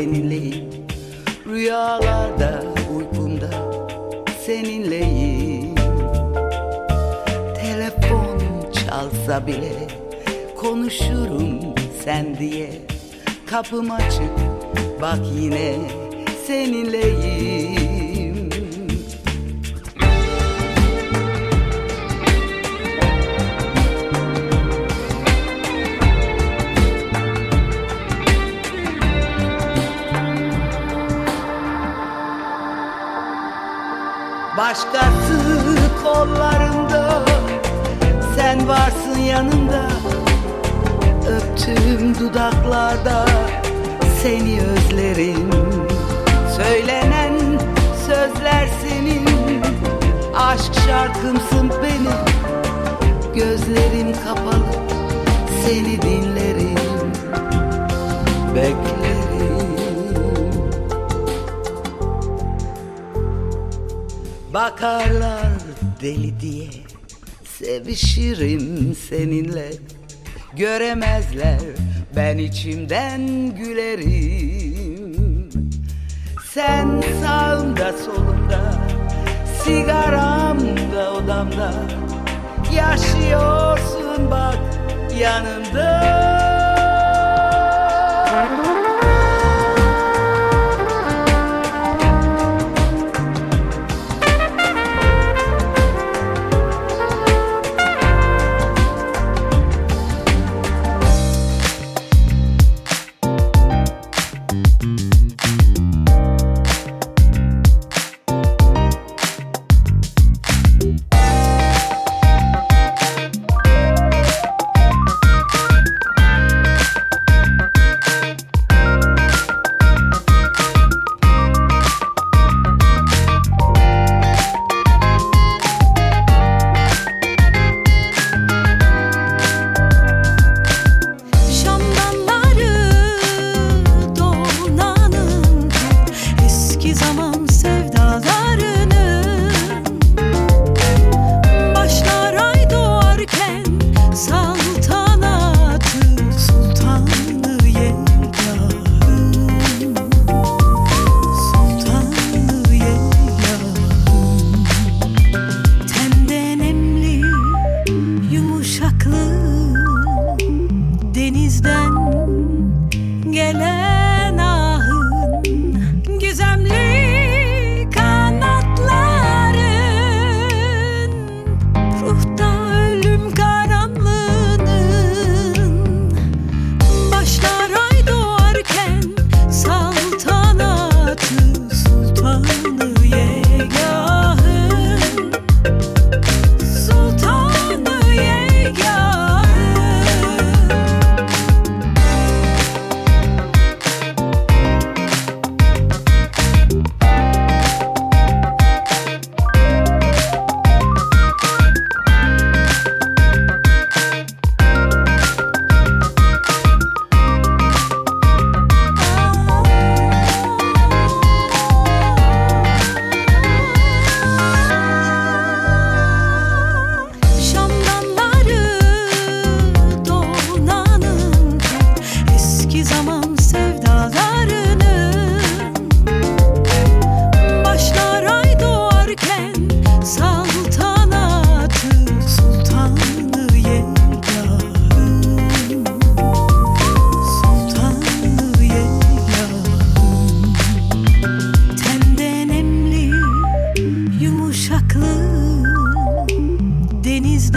Seninleyim. Rüyalarda uykumda seninleyim. Telefon çalsa bile Konuşurum sen diye Kapım açık. Bak yine Başkası kollarında. Sen varsın yanında. Öptüğüm dudaklarda Seni özlerim. Söylenen sözler senin. Aşk şarkımsın benim. Gözlerim kapalı Seni dinlerim. Beklerim Bakarlar deli diye. Sevişirim seninle. Göremezler ben içimden gülerim. Sen sağımda solumda Sigaramda odamda. Yaşıyorsun bak yanımda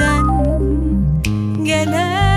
giden gelen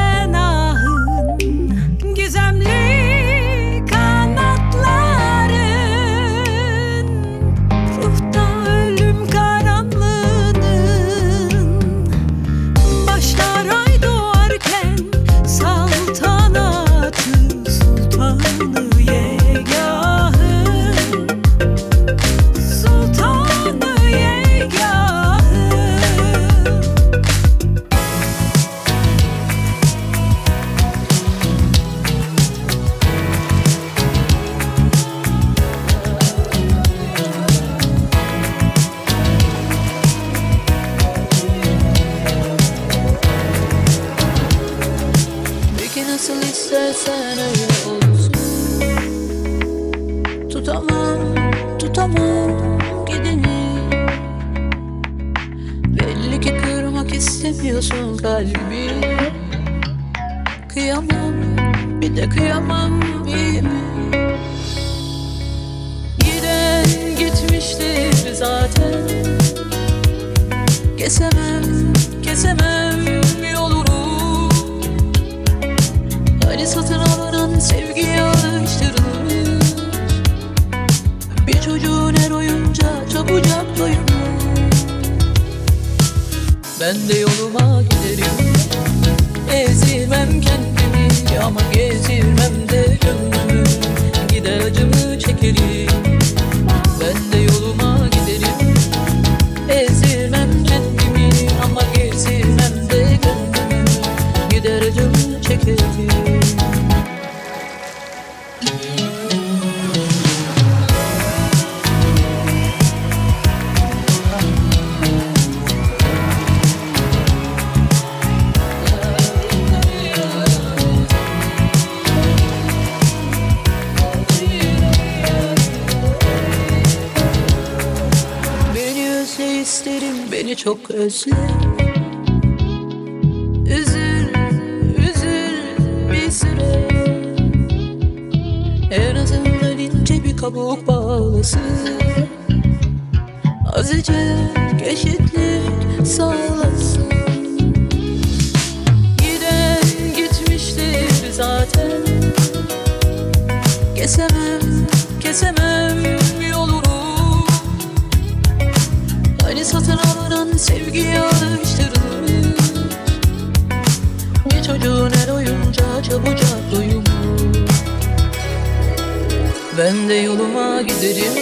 de kıyamam mi? Giden gitmiştir zaten. Kesemem, kesemem yolunu. Hani satın alınan sevgiye alıştırılmış. Bir çocuğun her oyunca çabucak doyurmuş. Ben de yoluma giderim Ezilmem kendimi ama gezirmem de gönlümü. Gider acımı çekerim. Ben de yoluma çok özle Üzül, üzül bir süre. En azından ince bir kabuk bağlasın. Azıcık eşitlik sağlasın. Giden gitmiştir zaten. Kesemem, çabucak doyumur Ben de yoluma giderim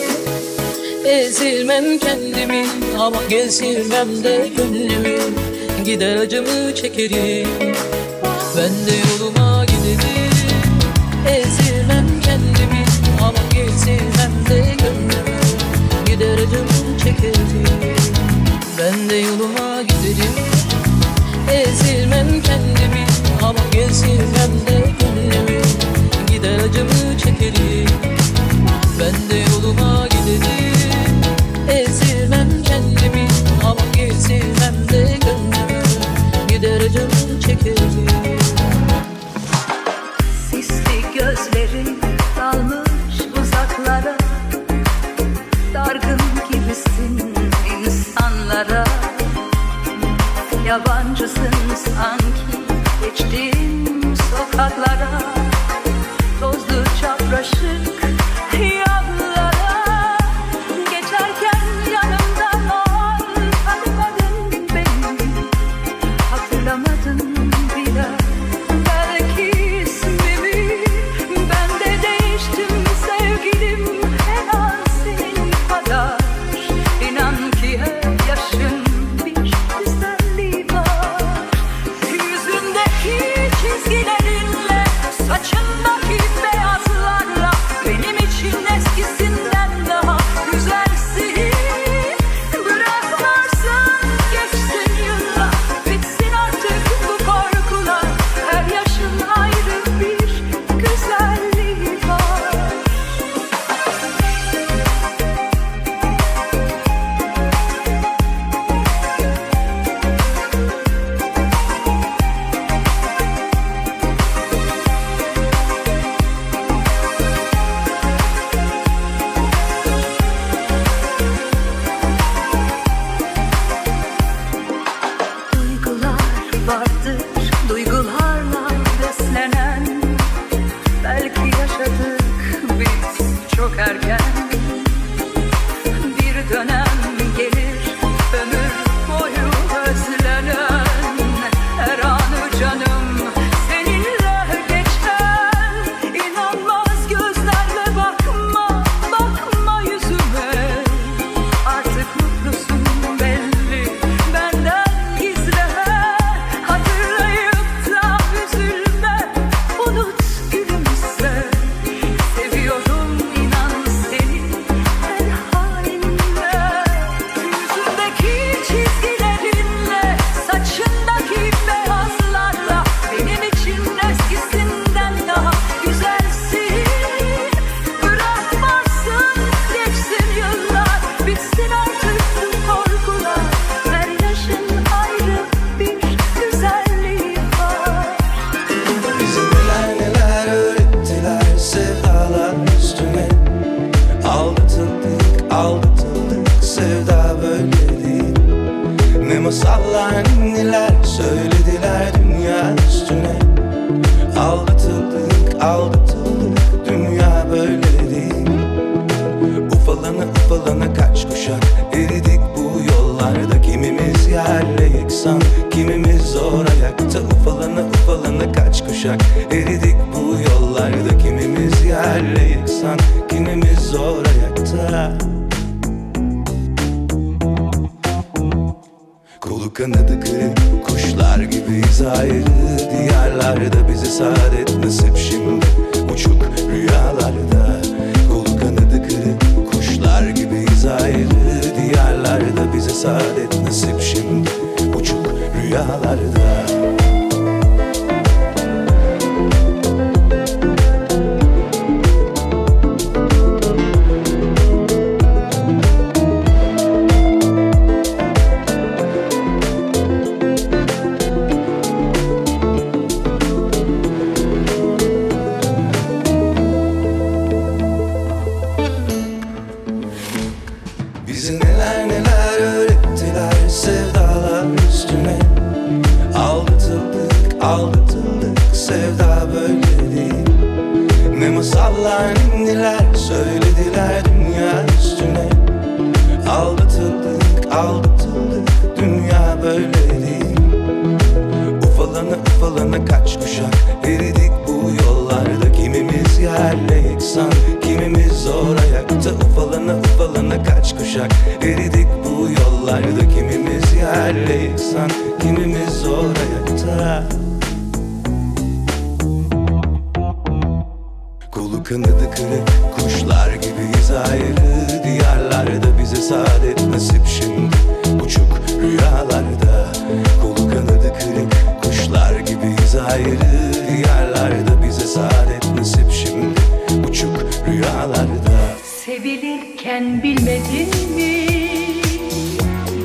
Ezilmem kendimi ama gezirmem de gönlümü Gider acımı çekerim. Ben de yoluma giderim Ezilmem kendimi ama gezirmem de gönlümü Gider acımı çekerim. Ben de yoluma kendimi ama gezirmem de gönlümü Gider acımı çekerim. Ben de yoluma giderim Ezilmem kendimi. Ama gezirmem de gönlümü Gider acımı çekerim. Sisli gözlerin dalmış uzaklara. Dargın gibisin insanlara. Yabancısın sanki geçtiğin sokaklara Tozlu çapraşık Aldatıldık sevda böyle değil. Ne masallar ninniler söylediler dünya üstüne. Aldatıldık aldatıldık dünya böyle değil. Ufalana ufalana kaç kuşak eridik bu yollarda. Kimimiz yerle yeksan kimimiz zor ayakta. Ufalana ufalana kaç kuşak eridik bu yollarda. Kimimiz yerle yeksan kimimiz zor ayakta kanadı kırık. Kuşlar gibiyiz ayrı Diyarlarda bize saadet nasip şimdi. Uçuk rüyalarda Kolu kanadı kırık. Kuşlar gibiyiz ayrı Diyarlarda bize saadet nasip şimdi. Uçuk rüyalarda. Sevilirken bilmedin mi?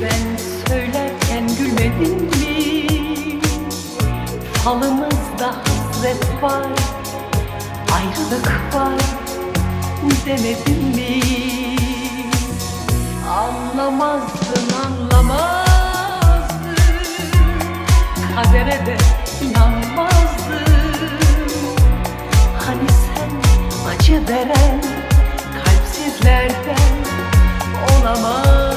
Ben söylerken gülmedin mi? Falımızda hasret var, ayrılık var demedin mi? Anlamazdın anlamazdın. Kadere de inanmazdın. Hani sen acı veren kalpsizlerden olamazdın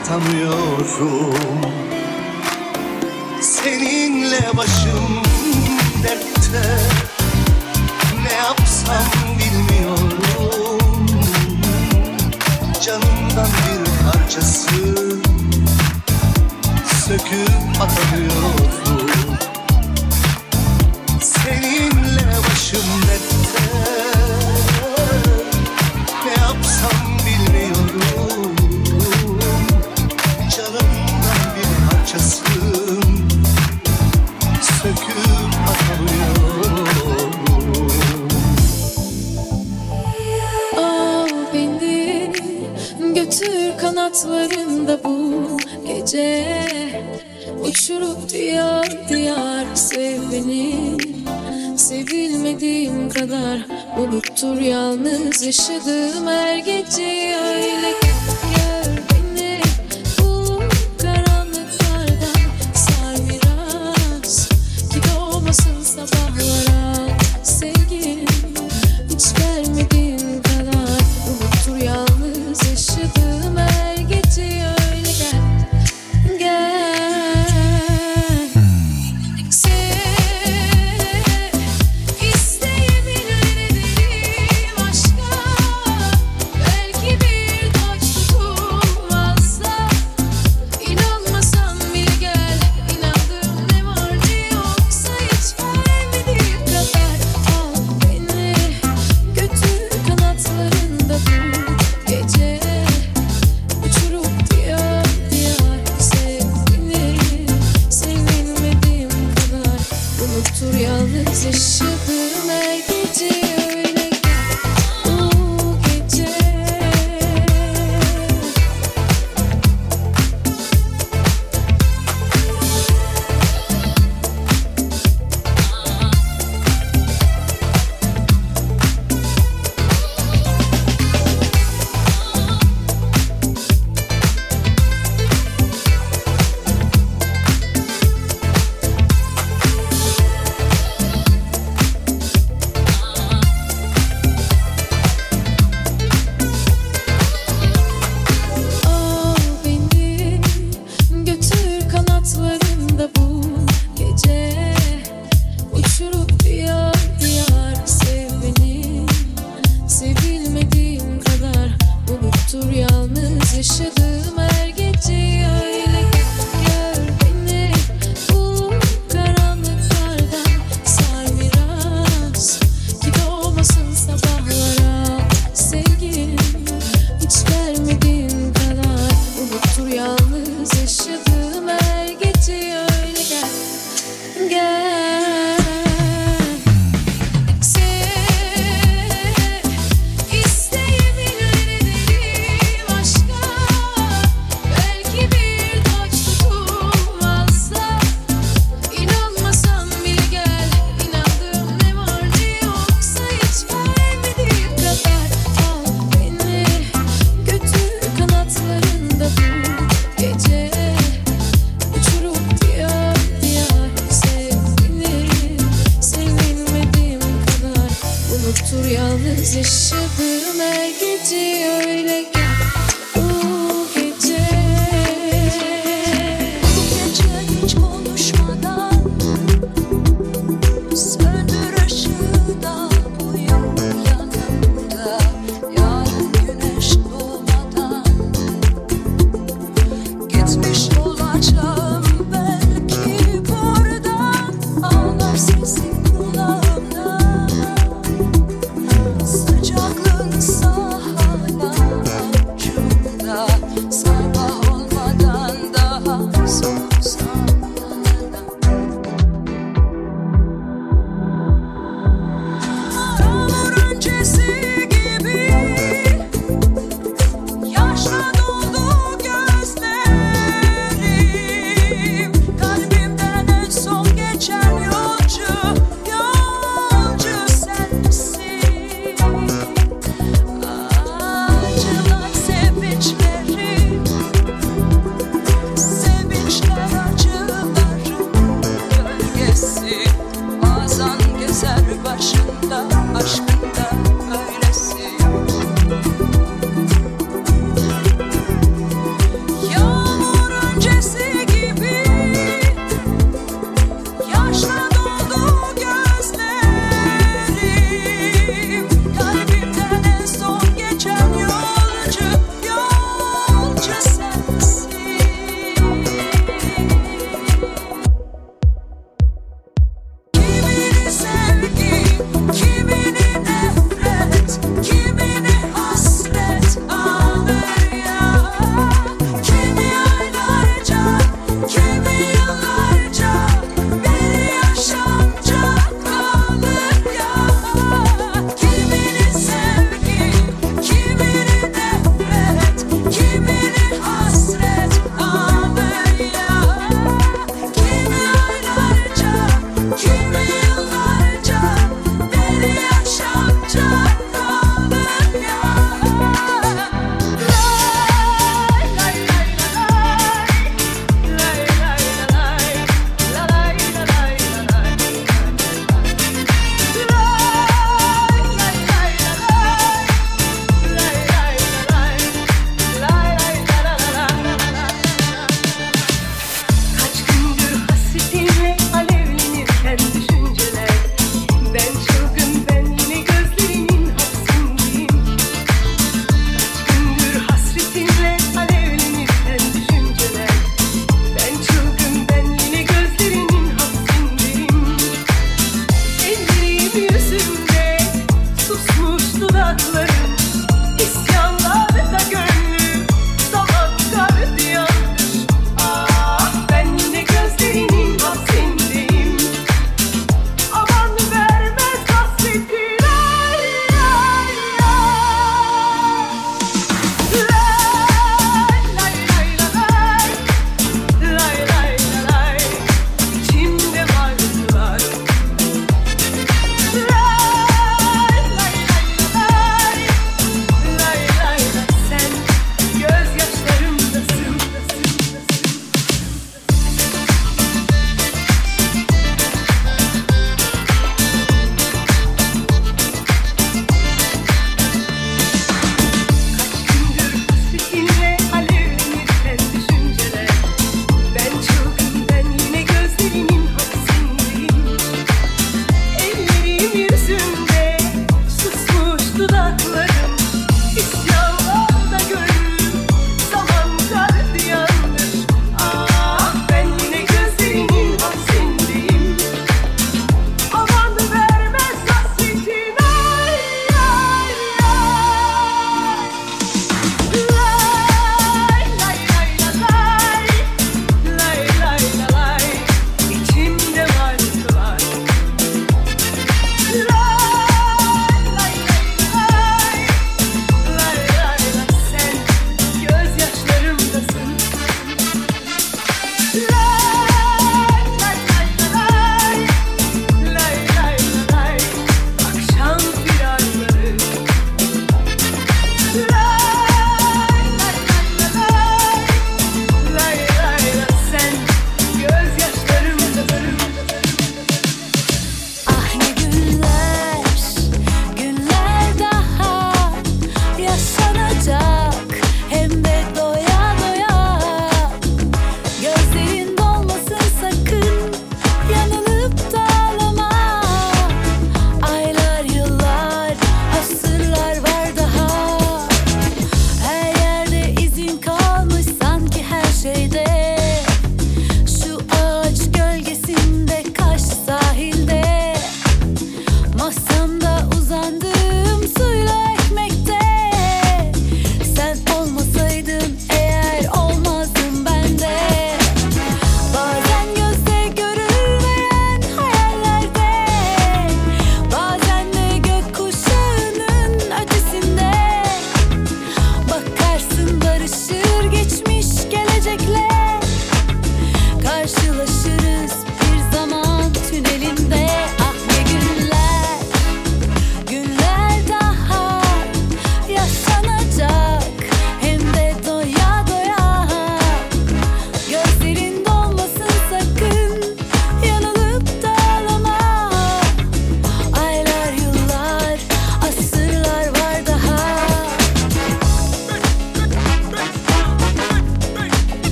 anlatamıyorum Seninle başım dertte. Ne yapsam bilmiyorum. Canımdan bir parçası. should do.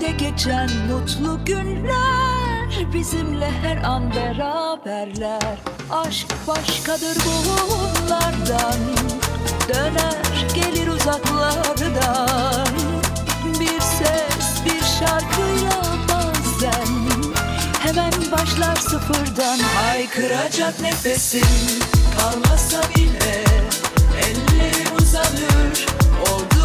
Nerede geçen mutlu günler bizimle her an beraberler. Aşk başkadır bunlardan Döner gelir uzaklardan. Bir ses bir şarkıyla bazen Hemen başlar sıfırdan. Haykıracak nefesim kalmasa bile Elleri uzanır o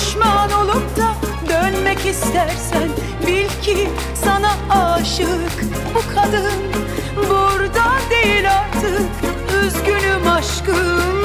pişman olup da dönmek istersen bil ki sana aşık bu kadın. Burada değil artık üzgünüm aşkım.